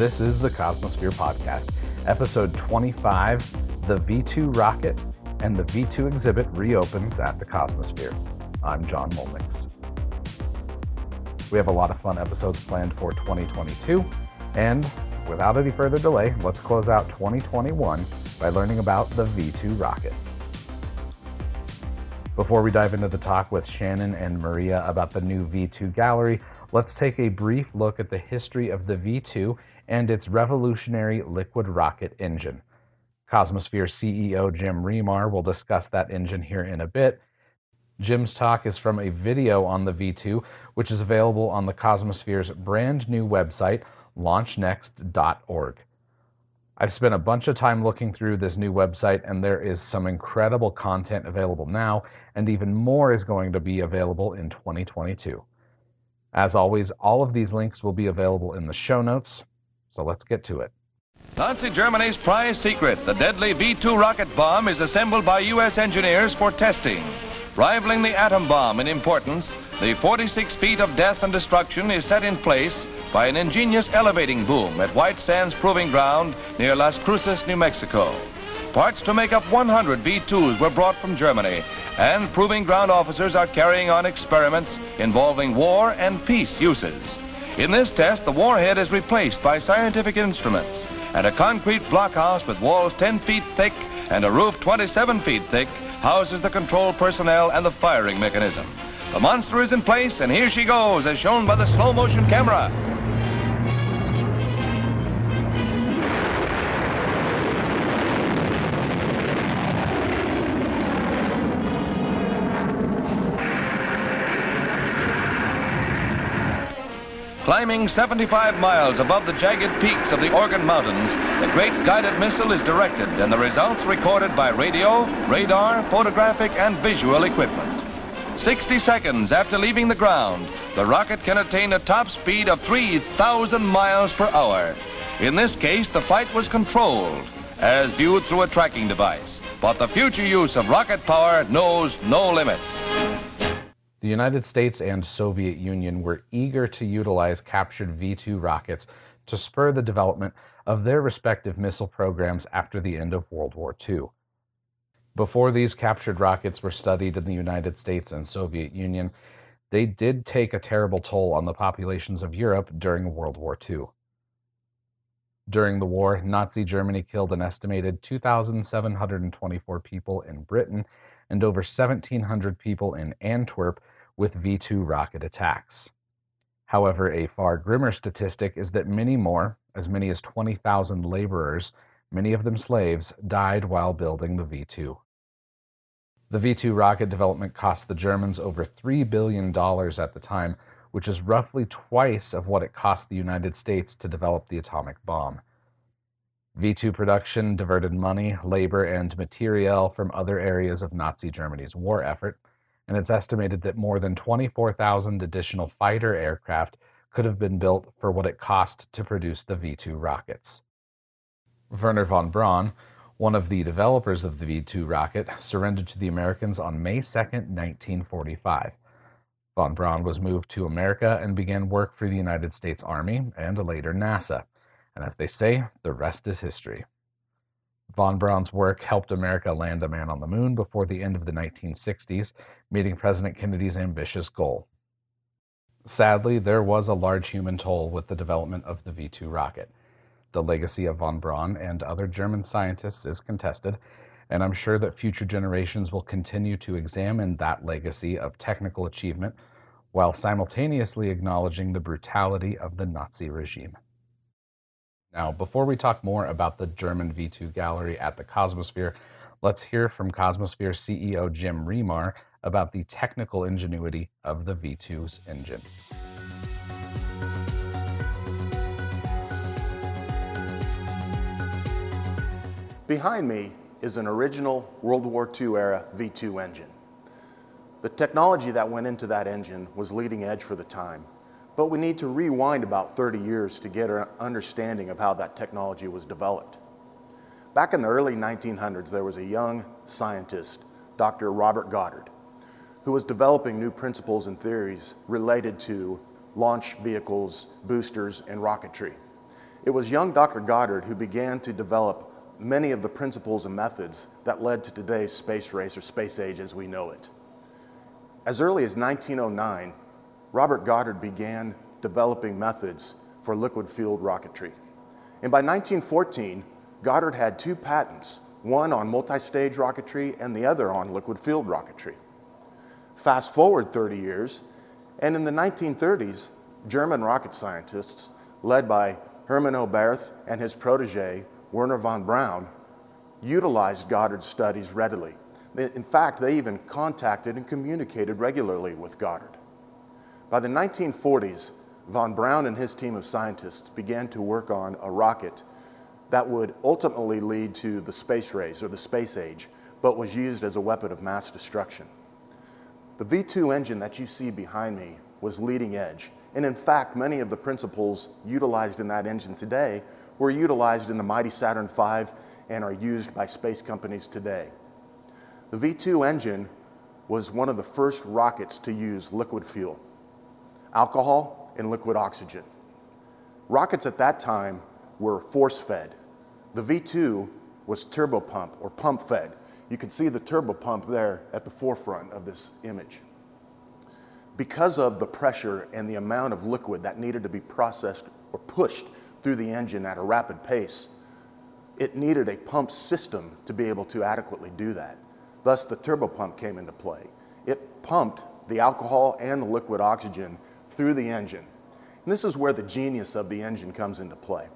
This is the Cosmosphere Podcast, episode 25 The V2 Rocket and the V2 exhibit reopens at the Cosmosphere. I'm John Molnix. We have a lot of fun episodes planned for 2022, and without any further delay, let's close out 2021 by learning about the V2 rocket. Before we dive into the talk with Shannon and Maria about the new V2 gallery, let's take a brief look at the history of the V2 and its revolutionary liquid rocket engine. Cosmosphere CEO Jim Remar will discuss that engine here in a bit. Jim's talk is from a video on the V2, which is available on the Cosmosphere's brand new website, launchnext.org. I've spent a bunch of time looking through this new website, and there is some incredible content available now, and even more is going to be available in 2022. As always, all of these links will be available in the show notes, so let's get to it. Nazi Germany's prize secret, the deadly V 2 rocket bomb, is assembled by U.S. engineers for testing. Rivaling the atom bomb in importance, the 46 feet of death and destruction is set in place by an ingenious elevating boom at White Sands Proving Ground near Las Cruces, New Mexico. Parts to make up 100 V2s were brought from Germany, and Proving Ground officers are carrying on experiments involving war and peace uses. In this test, the warhead is replaced by scientific instruments, and a concrete blockhouse with walls 10 feet thick and a roof 27 feet thick houses the control personnel and the firing mechanism. The monster is in place, and here she goes, as shown by the slow motion camera. Climbing 75 miles above the jagged peaks of the Organ Mountains, the great guided missile is directed and the results recorded by radio, radar, photographic, and visual equipment. 60 seconds after leaving the ground, the rocket can attain a top speed of 3,000 miles per hour. In this case, the flight was controlled, as viewed through a tracking device. But the future use of rocket power knows no limits. The United States and Soviet Union were eager to utilize captured V 2 rockets to spur the development of their respective missile programs after the end of World War II. Before these captured rockets were studied in the United States and Soviet Union, they did take a terrible toll on the populations of Europe during World War II. During the war, Nazi Germany killed an estimated 2,724 people in Britain and over 1,700 people in Antwerp with V 2 rocket attacks. However, a far grimmer statistic is that many more, as many as 20,000 laborers, many of them slaves, died while building the V 2. The V 2 rocket development cost the Germans over $3 billion at the time, which is roughly twice of what it cost the United States to develop the atomic bomb. V 2 production diverted money, labor, and materiel from other areas of Nazi Germany's war effort and it's estimated that more than 24,000 additional fighter aircraft could have been built for what it cost to produce the V 2 rockets. Wernher von Braun, one of the developers of the V 2 rocket, surrendered to the Americans on May 2, 1945. Von Braun was moved to America and began work for the United States Army and later NASA. And as they say, the rest is history. Von Braun's work helped America land a man on the moon before the end of the 1960s, meeting President Kennedy's ambitious goal. Sadly, there was a large human toll with the development of the V 2 rocket. The legacy of von Braun and other German scientists is contested, and I'm sure that future generations will continue to examine that legacy of technical achievement while simultaneously acknowledging the brutality of the Nazi regime. Now, before we talk more about the German V2 gallery at the Cosmosphere, let's hear from Cosmosphere CEO Jim Remar about the technical ingenuity of the V2's engine. Behind me is an original World War II era V2 engine. The technology that went into that engine was leading edge for the time. But we need to rewind about 30 years to get an understanding of how that technology was developed. Back in the early 1900s, there was a young scientist, Dr. Robert Goddard, who was developing new principles and theories related to launch vehicles, boosters, and rocketry. It was young Dr. Goddard who began to develop many of the principles and methods that led to today's space race or space age as we know it. As early as 1909, Robert Goddard began developing methods for liquid fueled rocketry. And by 1914, Goddard had two patents, one on multi-stage rocketry and the other on liquid fueled rocketry. Fast forward 30 years, and in the 1930s, German rocket scientists, led by Hermann Oberth and his protege, Wernher von Braun, utilized Goddard's studies readily. In fact, they even contacted and communicated regularly with Goddard. By the 1940s, von Braun and his team of scientists began to work on a rocket that would ultimately lead to the space race or the space age, but was used as a weapon of mass destruction. The V2 engine that you see behind me was leading edge. And in fact, many of the principles utilized in that engine today were utilized in the mighty Saturn V and are used by space companies today. The V2 engine was one of the first rockets to use liquid fuel, alcohol and liquid oxygen. Rockets at that time were force fed. The V2 was turbopump or pump fed. You can see the turbopump there at the forefront of this image. Because of the pressure and the amount of liquid that needed to be processed or pushed through the engine at a rapid pace, it needed a pump system to be able to adequately do that. Thus, the turbopump came into play. It pumped the alcohol and the liquid oxygen through the engine. And this is where the genius of the engine comes into play.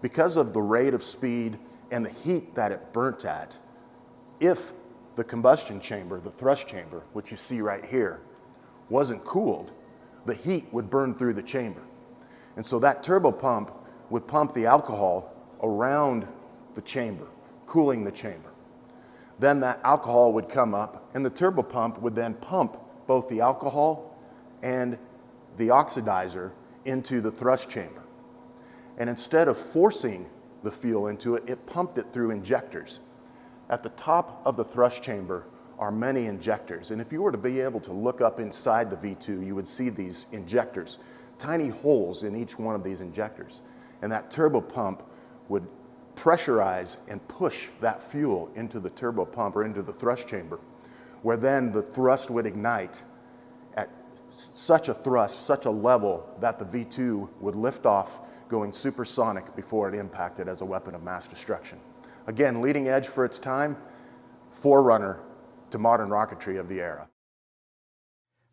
Because of the rate of speed and the heat that it burnt at, if the combustion chamber, the thrust chamber, which you see right here, wasn't cooled, the heat would burn through the chamber. And so that turbo pump would pump the alcohol around the chamber, cooling the chamber. Then that alcohol would come up, and the turbo pump would then pump both the alcohol and the oxidizer into the thrust chamber. And instead of forcing the fuel into it, it pumped it through injectors. At the top of the thrust chamber are many injectors. And if you were to be able to look up inside the V2, you would see these injectors, tiny holes in each one of these injectors. And that turbo pump would pressurize and push that fuel into the turbo pump or into the thrust chamber, where then the thrust would ignite such a thrust, such a level that the V2 would lift off going supersonic before it impacted as a weapon of mass destruction. Again, leading edge for its time, forerunner to modern rocketry of the era.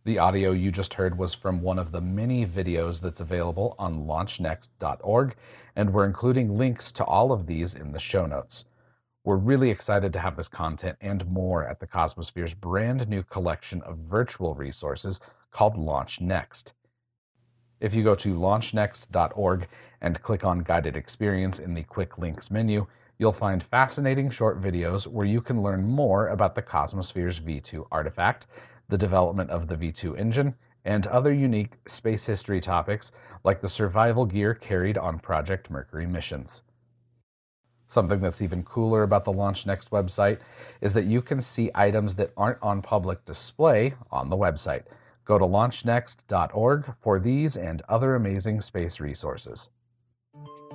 The audio you just heard was from one of the many videos that's available on launchnext.org, and we're including links to all of these in the show notes. We're really excited to have this content and more at the Cosmosphere's brand new collection of virtual resources called Launch Next. If you go to launchnext.org and click on Guided Experience in the Quick Links menu, you'll find fascinating short videos where you can learn more about the Cosmosphere's V2 artifact, the development of the V2 engine, and other unique space history topics like the survival gear carried on Project Mercury missions. Something that's even cooler about the Launch Next website is that you can see items that aren't on public display on the website. Go to launchnext.org for these and other amazing space resources.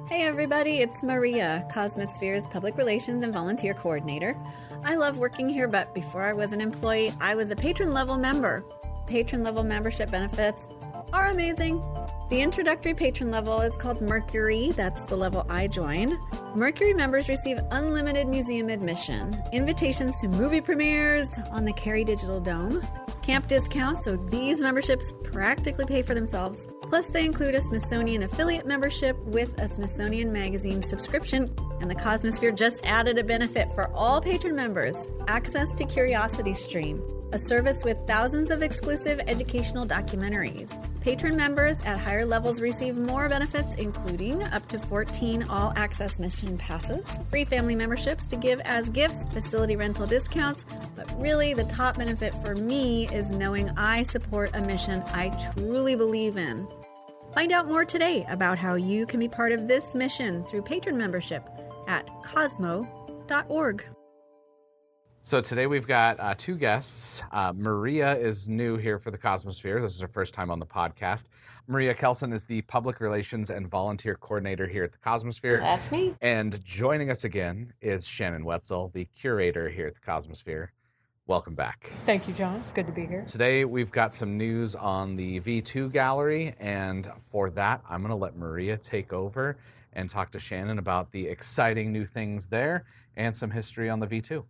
Hey everybody, it's Maria, Cosmosphere's Public Relations and Volunteer Coordinator. I love working here, but before I was an employee, I was a patron level member. Patron level membership benefits are amazing. The introductory patron level is called Mercury, that's the level I joined. Mercury members receive unlimited museum admission, invitations to movie premieres on the Carey Digital Dome, camp discounts, so these memberships practically pay for themselves. Plus, they include a Smithsonian affiliate membership with a Smithsonian Magazine subscription, and the Cosmosphere just added a benefit for all patron members access to Curiosity Stream, a service with thousands of exclusive educational documentaries. Patron members at higher levels receive more benefits, including up to 14 all access mission passes, free family memberships to give as gifts, facility rental discounts, but really the top benefit for me is knowing I support a mission I truly believe in. Find out more today about how you can be part of this mission through patron membership at cosmo.org. So today we've got uh, two guests. Uh, Maria is new here for the Cosmosphere. This is her first time on the podcast. Maria Kelson is the Public Relations and Volunteer Coordinator here at the Cosmosphere. That's me. And joining us again is Shannon Wetzel, the Curator here at the Cosmosphere. Welcome back. Thank you, John. It's good to be here. Today we've got some news on the V2 gallery, and for that, I'm going to let Maria take over and talk to Shannon about the exciting new things there and some history on the V2.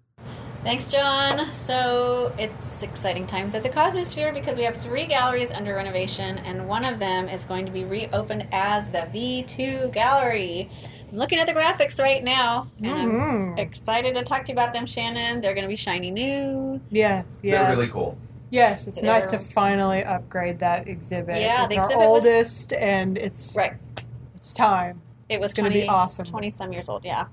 Thanks, John. So it's exciting times at the Cosmosphere because we have three galleries under renovation, and one of them is going to be reopened as the V2 Gallery. I'm looking at the graphics right now, and I'm Mhm. excited to talk to you about them, Shannon. They're going to be shiny new. Yes, yes. They're really cool. Yes, it's nice to finally upgrade that exhibit. Yeah, it's the our exhibit was- oldest, and it's Right. It's time. It was gonna 20, be awesome. 20 some years old, yeah.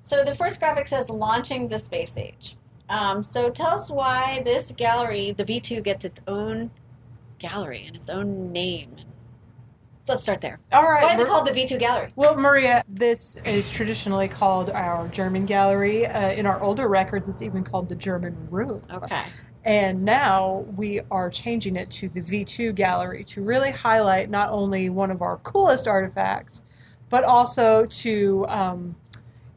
So the first graphic says launching the space age. Um, so tell us why this gallery, the V2, gets its own gallery and its own name. Let's start there. All right. Why is it called the V2 Gallery? Well, Maria, this is traditionally called our German gallery. Uh, in our older records, it's even called the German room. Okay. And now we are changing it to the V2 gallery to really highlight not only one of our coolest artifacts, but also to um,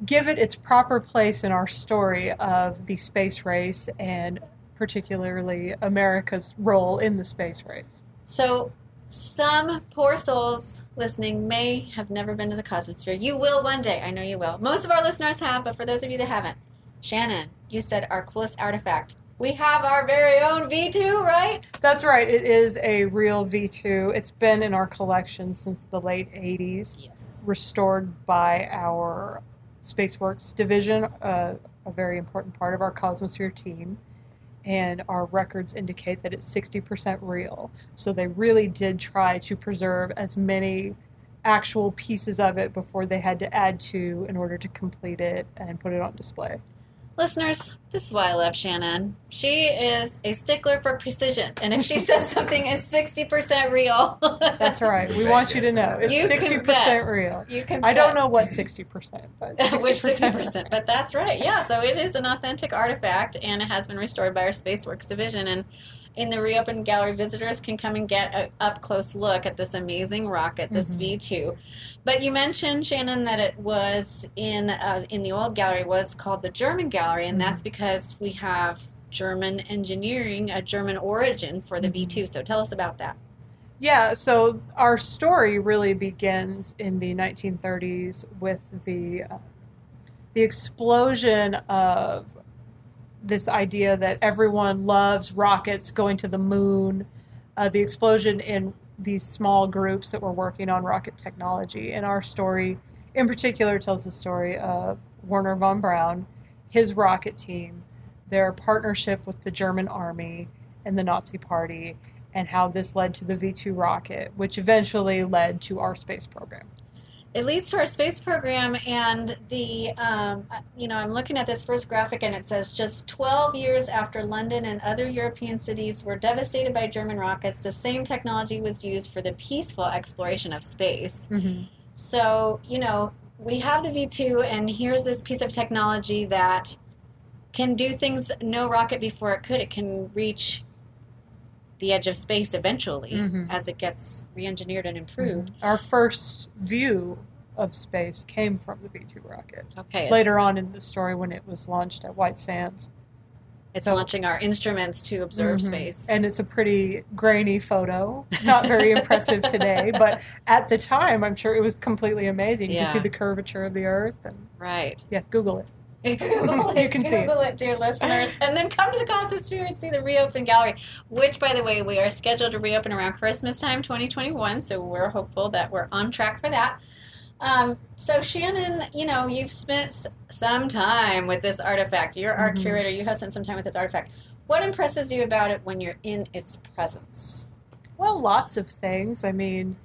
give it its proper place in our story of the space race and particularly America's role in the space race. So some poor souls listening may have never been to the Cosmosphere. You will one day. I know you will. Most of our listeners have, but for those of you that haven't, Shannon, you said our coolest artifact. We have our very own V2, right? That's right, it is a real V2. It's been in our collection since the late 80s. Yes. restored by our SpaceWorks division, uh, a very important part of our Cosmosphere team. And our records indicate that it's 60% real. So they really did try to preserve as many actual pieces of it before they had to add to in order to complete it and put it on display. Listeners, this is why I love Shannon. She is a stickler for precision. And if she says something is 60% real, That's right. We want you to know it's You 60% bet. real. you can I don't know what 60%, but 60%. Which 60%, but that's right. Yeah, so it is an authentic artifact and it has been restored by our SpaceWorks division. And in the reopened gallery, visitors can come and get an up close look at this amazing rocket, this Mhm. V2. But you mentioned, Shannon, that it was in, uh, in the old gallery was called the German gallery, and Mhm. that's because we have German engineering, a German origin for the Mhm. V2. So tell us about that. Yeah, so our story really begins in the 1930s with the uh, the explosion of this idea that everyone loves rockets going to the moon, uh, the explosion in these small groups that were working on rocket technology. And our story, in particular, tells the story of Wernher von Braun, his rocket team, their partnership with the German army and the Nazi Party, and how this led to the V 2 rocket, which eventually led to our space program. It leads to our space program, and the um, uh, you know I'm looking at this first graphic, and it says just 12 years after London and other European cities were devastated by German rockets, the same technology was used for the peaceful exploration of space. So you know we have the V2, and here's this piece of technology that can do things no rocket before it could. It can reach the edge of space eventually Mhm. as it gets re-engineered and improved. Our first view of space came from the V 2 rocket. Okay, Later on in the story, when it was launched at White Sands. It's So- launching our instruments to observe Mhm. space. And it's a pretty grainy photo. Not very impressive today, but at the time, I'm sure it was completely amazing. You Yeah. can see the curvature of the Earth. And right. yeah, Google it. Google it. You can see it. It, dear listeners. And then come to the Cosmosphere and see the reopened gallery, which, by the way, we are scheduled to reopen around Christmas time 2021. So we're hopeful that we're on track for that. Um, so, Shannon, you know, you've spent some time with this artifact. You're our Mhm. curator. You have spent some time with this artifact. What impresses you about it when you're in its presence? Well, lots of things. I mean,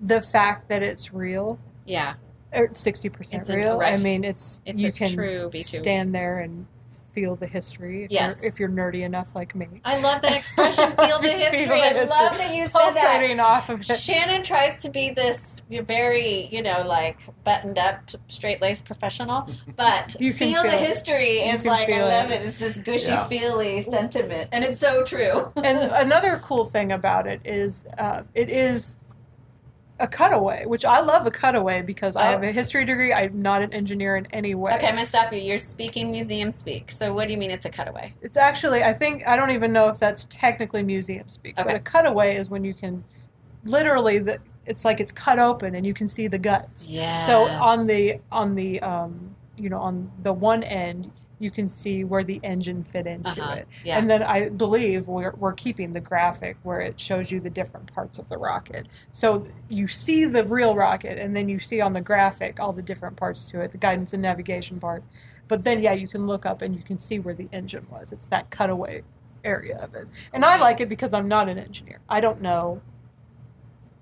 the fact that it's real, Yeah. Or 60% real. right. I mean, it's, It's you a can true V2. stand there and feel the history. If Yes. You're, if you're nerdy enough like me. I love that expression, feel the Feel history. the I history. love that you said that. Off of it. Shannon tries to be this very, you know, like buttoned up, straight laced professional, but You can feel, the feel it. history You is like, I love it. it. It's this gushy Yeah. feely sentiment. And it's so true. and another cool thing about it is uh, it is a cutaway, which I love a cutaway because I Oh. have a history degree. I'm not an engineer in any way. Okay, I'm to stop you. You're speaking museum speak. So what do you mean it's a cutaway? It's actually, I think, I don't even know if that's technically museum speak, but a cutaway is when you can literally, the, it's like it's cut open and you can see the guts. Yes. So on the on the um, you know on the one end you can see where the engine fit into Uh-huh, it, yeah. and then I believe we're we're keeping the graphic where it shows you the different parts of the rocket. So you see the real rocket, and then you see on the graphic all the different parts to it, the guidance and navigation part. But then yeah, you can look up and you can see where the engine was. It's that cutaway area of it, and I like it because I'm not an engineer. I don't know.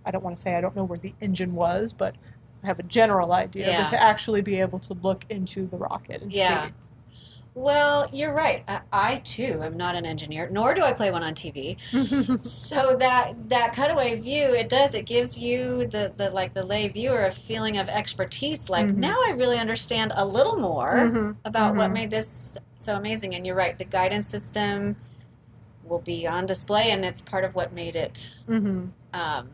I don't want to say I don't know where the engine was, but I have a general idea. Yeah. But to actually be able to look into the rocket and Yeah. see. Well, you're right. I, I too am not an engineer, nor do I play one on TV. So that that cutaway view, it does. It gives you the the like the lay viewer a feeling of expertise. Like Mhm. now I really understand a little more Mhm, about what mhm. made this so amazing. And you're right. The guidance system will be on display, and it's part of what made it hmm um,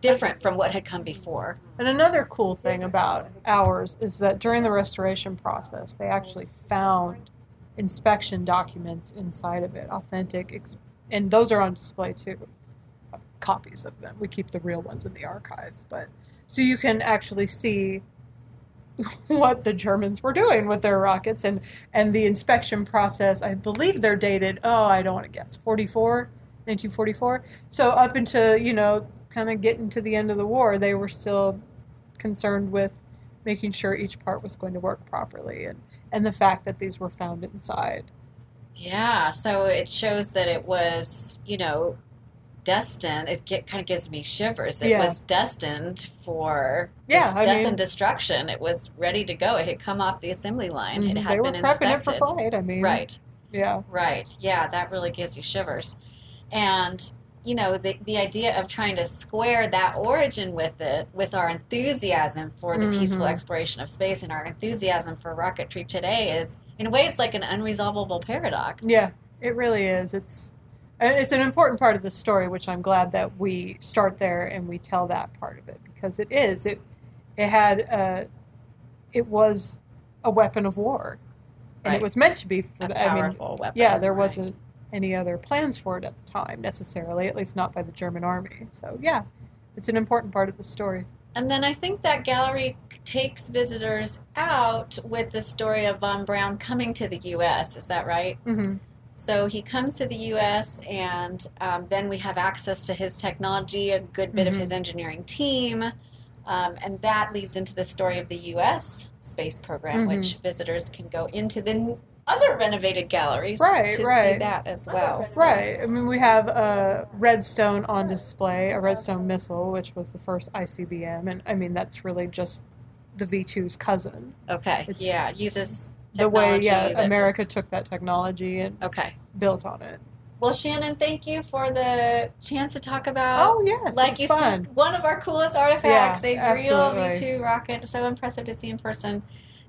different from what had come before. And another cool thing about ours is that during the restoration process, they actually found inspection documents inside of it, authentic, and those are on display too. Copies of them. We keep the real ones in the archives, but so you can actually see what the Germans were doing with their rockets and and the inspection process. I believe they're dated. Oh, I don't want to guess. 44, 1944. So up into you know kind of getting to the end of the war, they were still concerned with making sure each part was going to work properly and, and the fact that these were found inside. Yeah, so it shows that it was, you know, destined. It get, kind of gives me shivers. It Yeah. was destined for Yeah, death mean- and destruction. It was ready to go. It had come off the assembly line. It Mhm. had they were been prepping inspected. it for flight. I mean, Right, Yeah. right. Yeah, that really gives you shivers. And you know, the the idea of trying to square that origin with it, with our enthusiasm for the peaceful Mhm. exploration of space and our enthusiasm for rocketry today is, in a way, it's like an unresolvable paradox. Yeah, it really is. It's it's an important part of the story, which I'm glad that we start there and we tell that part of it because it is. It it had a, it was a weapon of war, and Right. it was meant to be for A the. I mean, powerful weapon. yeah, there right. wasn't any other plans for it at the time necessarily, at least not by the German army. So yeah, it's an important part of the story. And then I think that gallery takes visitors out with the story of von Braun coming to the U.S. Is that right? Mm-hmm. So he comes to the U.S. and um, then we have access to his technology, a good bit of Mhm. his engineering team. Um, and that leads into the story of the U.S. space program, Mhm. which visitors can go into the other renovated galleries Right, to see that as well. Right. I mean, we have a Redstone on display, a Redstone missile, which was the first ICBM, and I mean that's really just the V2's cousin. Okay. It's yeah. it Uses The way, yeah, that America was- took that technology and okay. built on it. Well, Shannon, thank you for the chance to talk about. Oh yes, like it's you fun. said, one of our coolest artifacts, Yeah, a real absolutely. V2 rocket. So impressive to see in person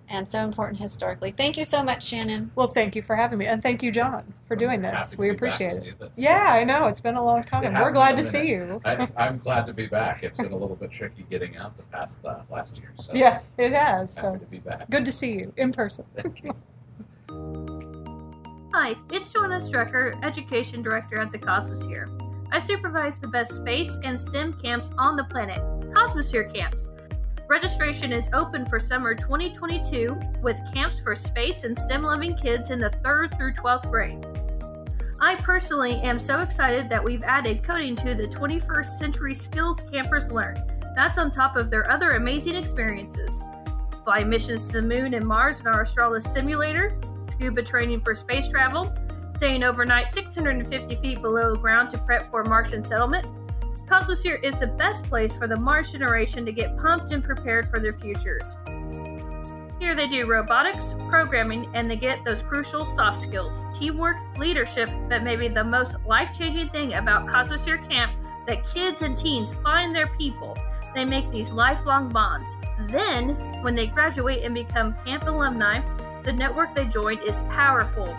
and so important historically. Thank you so much, Shannon. Well, thank you for having me, and thank you, John, for doing this. We appreciate it. this. Yeah, I know it's been a long time. It We're glad to see minute. you. I, I'm glad to be back. It's been a little bit tricky getting out the past uh, last year. So yeah, it has. happy So to be back. good to see you in person. Hi, it's Joanna Strecker, Education Director at the Cosmosphere. I supervise the best space and STEM camps on the planet, Cosmosphere Camps. Registration is open for summer 2022 with camps for space and STEM loving kids in the 3rd through 12th grade. I personally am so excited that we've added coding to the 21st Century Skills Campers Learn. That's on top of their other amazing experiences. Fly missions to the moon and Mars in our Australis simulator, scuba training for space travel, staying overnight 650 feet below ground to prep for Martian settlement. Cosmosphere is the best place for the Mars generation to get pumped and prepared for their futures. Here they do robotics, programming, and they get those crucial soft skills teamwork, leadership, but maybe the most life changing thing about Cosmosphere Camp that kids and teens find their people. They make these lifelong bonds. Then, when they graduate and become camp alumni, the network they joined is powerful.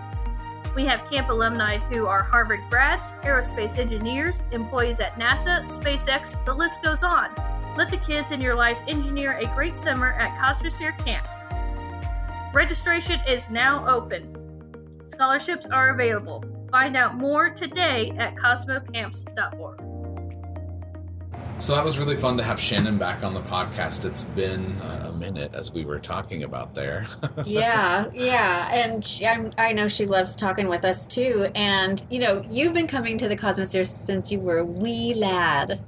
We have camp alumni who are Harvard grads, aerospace engineers, employees at NASA, SpaceX, the list goes on. Let the kids in your life engineer a great summer at Cosmosphere Camps. Registration is now open. Scholarships are available. Find out more today at cosmocamps.org. So that was really fun to have Shannon back on the podcast. It's been a minute, as we were talking about there. yeah, yeah, and she, I'm, I know she loves talking with us too. And you know, you've been coming to the Cosmosphere since you were a wee lad.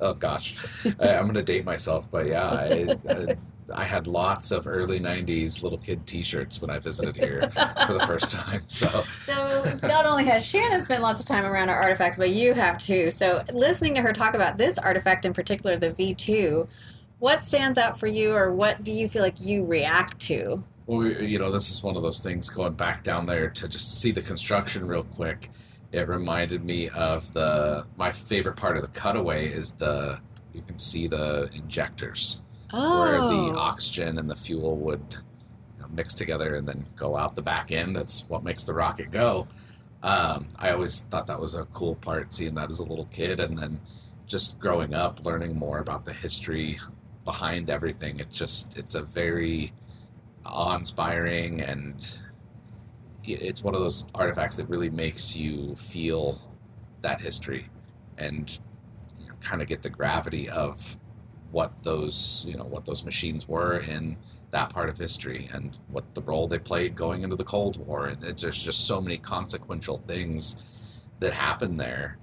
oh gosh, I, am going to date myself, but yeah, I, I, had lots of early '90s little kid T-shirts when I visited here for the first time. So, so not only has Shannon spent lots of time around our artifacts, but you have too. So, listening to her talk about this artifact in particular, the V2, what stands out for you, or what do you feel like you react to? Well, you know, this is one of those things going back down there to just see the construction real quick. It reminded me of the my favorite part of the cutaway is the you can see the injectors oh. where the oh. oxygen and the fuel would you know, mix together and then go out the back end. That's what makes the rocket go. Um, I always thought that was a cool part, seeing that as a little kid, and then just growing up, learning more about the history behind everything. It's just it's a very awe-inspiring and it's one of those artifacts that really makes you feel that history and you know, kind of get the gravity of what those you know what those machines were in that part of history and what the role they played going into the Cold War. And it, there's just so many consequential things that happen there.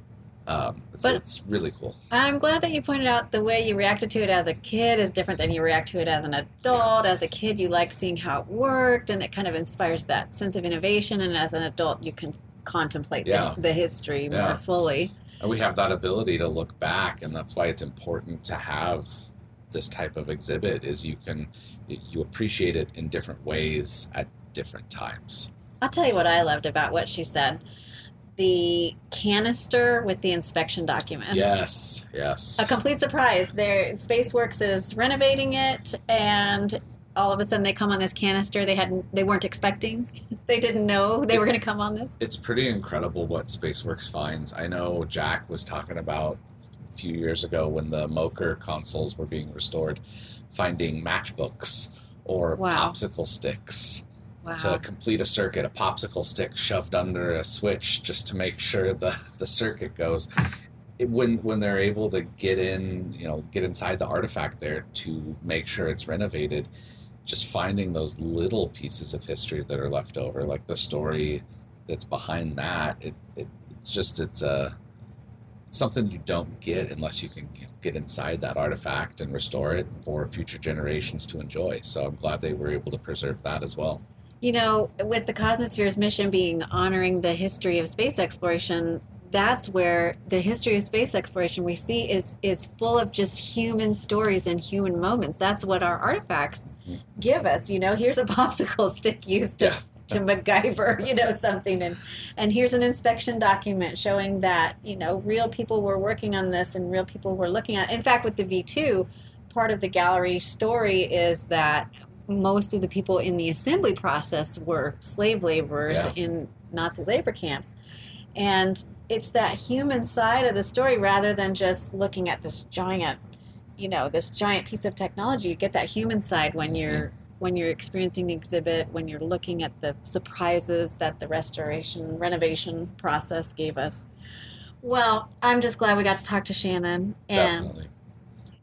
Um, it's, but it's really cool. I'm glad that you pointed out the way you reacted to it as a kid is different than you react to it as an adult. Yeah. As a kid, you like seeing how it worked, and it kind of inspires that sense of innovation. And as an adult, you can contemplate yeah. the, the, history yeah. more fully. And we have that ability to look back, and that's why it's important to have this type of exhibit. Is you can you appreciate it in different ways at different times. I'll tell you so. what I loved about what she said. The canister with the inspection documents. Yes, yes. A complete surprise. Their SpaceWorks is renovating it, and all of a sudden they come on this canister they hadn't they weren't expecting they didn't know they were going to come on this it's pretty incredible what spaceworks finds i know jack was talking about a few years ago when the MOCR consoles were being restored finding matchbooks or wow. popsicle sticks wow. to complete a circuit a popsicle stick shoved under a switch just to make sure the, the circuit goes it, when when they're able to get in you know get inside the artifact there to make sure it's renovated just finding those little pieces of history that are left over, like the story that's behind that. It, it it's just it's a it's something you don't get unless you can get inside that artifact and restore it for future generations to enjoy. So I'm glad they were able to preserve that as well. You know, with the Cosmosphere's mission being honoring the history of space exploration, that's where the history of space exploration we see is is full of just human stories and human moments. That's what our artifacts mm-hmm. give us. You know, here's a popsicle stick used to, yeah. to MacGyver, you know, something, and and here's an inspection document showing that you know real people were working on this and real people were looking at. It. In fact, with the V two, part of the gallery story is that most of the people in the assembly process were slave laborers yeah. in Nazi labor camps, and it's that human side of the story rather than just looking at this giant you know this giant piece of technology. You get that human side when you're when you're experiencing the exhibit when you're looking at the surprises that the restoration renovation process gave us. Well i'm just glad we got to talk to shannon and definitely.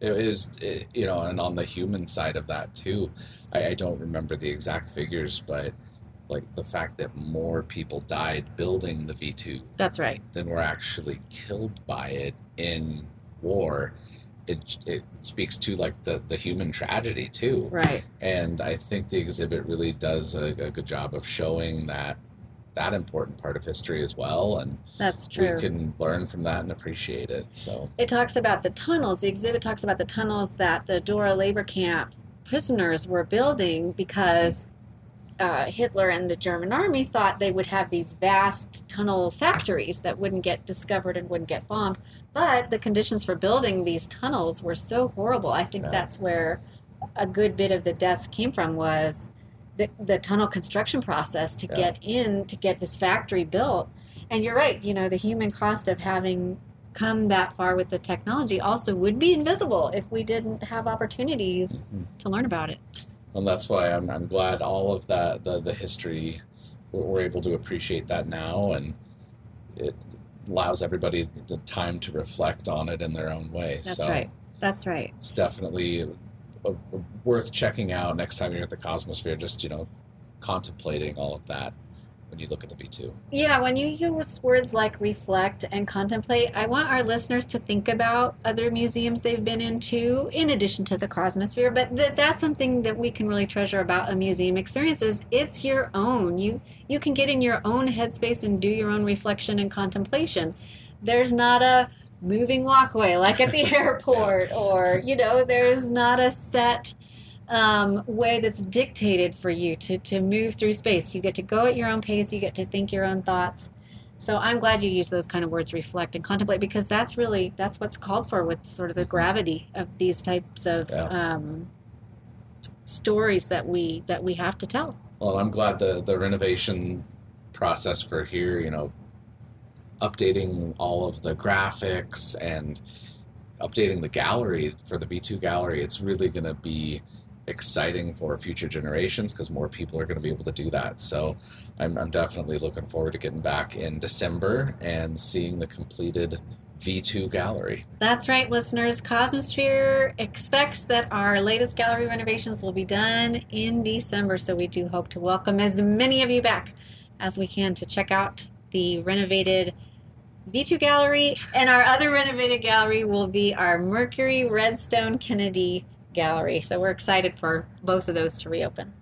It is it, you know and on the human side of that too I, I don't remember the exact figures but like the fact that more people died building the v2 that's right than were actually killed by it in war it it speaks to like the the human tragedy too. Right. And I think the exhibit really does a, a, good job of showing that that important part of history as well and that's true we can learn from that and appreciate it so it talks about the tunnels the exhibit talks about the tunnels that the dora labor camp prisoners were building because uh, Hitler and the German army thought they would have these vast tunnel factories that wouldn't get discovered and wouldn't get bombed. But the conditions for building these tunnels were so horrible. I think Yeah. that's where a good bit of the deaths came from was the, the tunnel construction process to Yeah. get in to get this factory built. And you're right, you know, the human cost of having come that far with the technology also would be invisible if we didn't have opportunities Mhm. to learn about it. And that's why I'm, I'm glad all of that the, the history we're, able to appreciate that now and it allows everybody the time to reflect on it in their own way That's so right. That's right. it's definitely a, a- worth checking out next time you're at the cosmosphere just you know contemplating all of that when you look at the v2 Yeah, when you use words like reflect and contemplate, I want our listeners to think about other museums they've been into in addition to the Cosmosphere. But th- that's something that we can really treasure about a museum experience is it's your own. You you can get in your own headspace and do your own reflection and contemplation. There's not a moving walkway like at the airport or you know there's not a set um, way that's dictated for you to, to move through space. You get to go at your own pace, you get to think your own thoughts. So I'm glad you use those kind of words, reflect and contemplate, because that's really that's what's called for with sort of the gravity of these types of Yeah. um, stories that we that we have to tell. Well, I'm glad the the renovation process for here, you know, updating all of the graphics and updating the gallery for the V2 gallery, it's really going to be exciting for future generations because more people are going to be able to do that. So I'm, I'm definitely looking forward to getting back in December and seeing the completed V2 gallery. That's right, listeners. Cosmosphere expects that our latest gallery renovations will be done in December, so we do hope to welcome as many of you back as we can to check out the renovated V2 gallery. And our other renovated gallery will be our Mercury Redstone Kennedy gallery. So we're excited for both of those to reopen.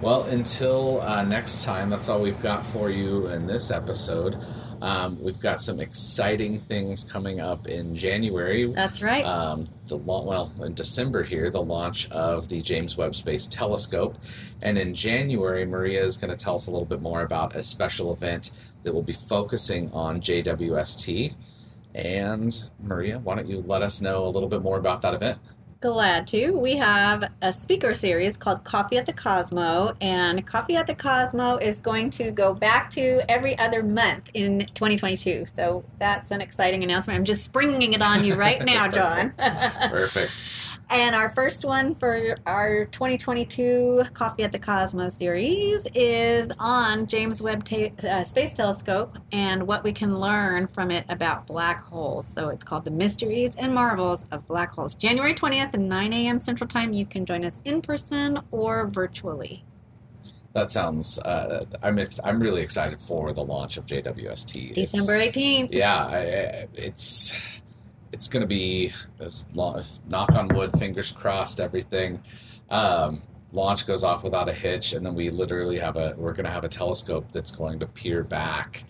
Well, until uh, next time, that's all we've got for you in this episode. Um, we've got some exciting things coming up in January. That's right. Um, the la- well in December here, the launch of the James Webb Space Telescope, and in January, Maria is going to tell us a little bit more about a special event that will be focusing on JWST. And Maria, why don't you let us know a little bit more about that event? Glad to. We have a speaker series called Coffee at the Cosmo, and Coffee at the Cosmo is going to go back to every other month in 2022. So that's an exciting announcement. I'm just springing it on you right now, John. Perfect. And our first one for our 2022 Coffee at the Cosmo series is on James Webb ta- uh, Space Telescope and what we can learn from it about black holes. So it's called The Mysteries and Marvels of Black Holes. January 20th at 9 a.m. Central Time. You can join us in person or virtually. That sounds. Uh, I'm ex- I'm really excited for the launch of JWST. December 18th. Yeah, I, I- it's it's going to be as long. Knock on wood, fingers crossed. Everything. Um, launch goes off without a hitch, and then we literally have a. We're going to have a telescope that's going to peer back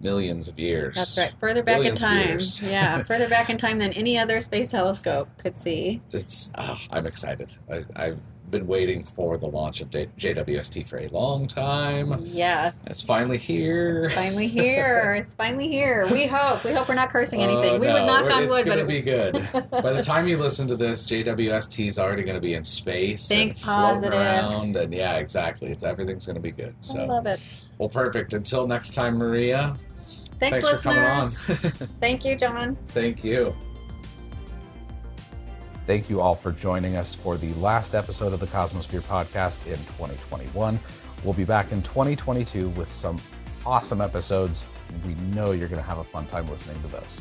millions of years. That's right. Further back in time. yeah, further back in time than any other space telescope could see. It's. Oh, I'm excited. I, I've been waiting for the launch of JWST for a long time. Yes. It's finally here. finally here. It's finally here. We hope. We hope we're not cursing anything. Oh, we would no, knock we're- on it's wood, but be good. By the time you listen to this, JWST is already going to be in space Think and floating positive. around, and yeah, exactly. It's everything's going to be good. I So, love it. well, perfect. Until next time, Maria. Thanks, Thanks for coming on. Thank you, John. Thank you. Thank you all for joining us for the last episode of the Cosmosphere podcast in 2021. We'll be back in 2022 with some awesome episodes. We know you're going to have a fun time listening to those.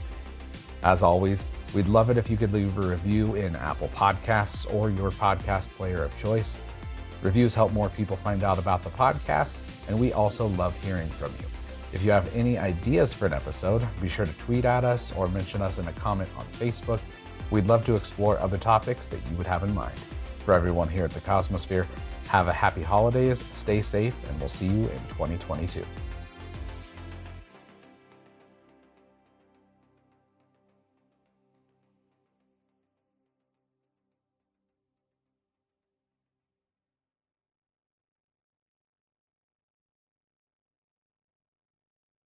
As always, we'd love it if you could leave a review in Apple Podcasts or your podcast player of choice. Reviews help more people find out about the podcast, and we also love hearing from you. If you have any ideas for an episode, be sure to tweet at us or mention us in a comment on Facebook. We'd love to explore other topics that you would have in mind. For everyone here at the Cosmosphere, have a happy holidays, stay safe, and we'll see you in 2022.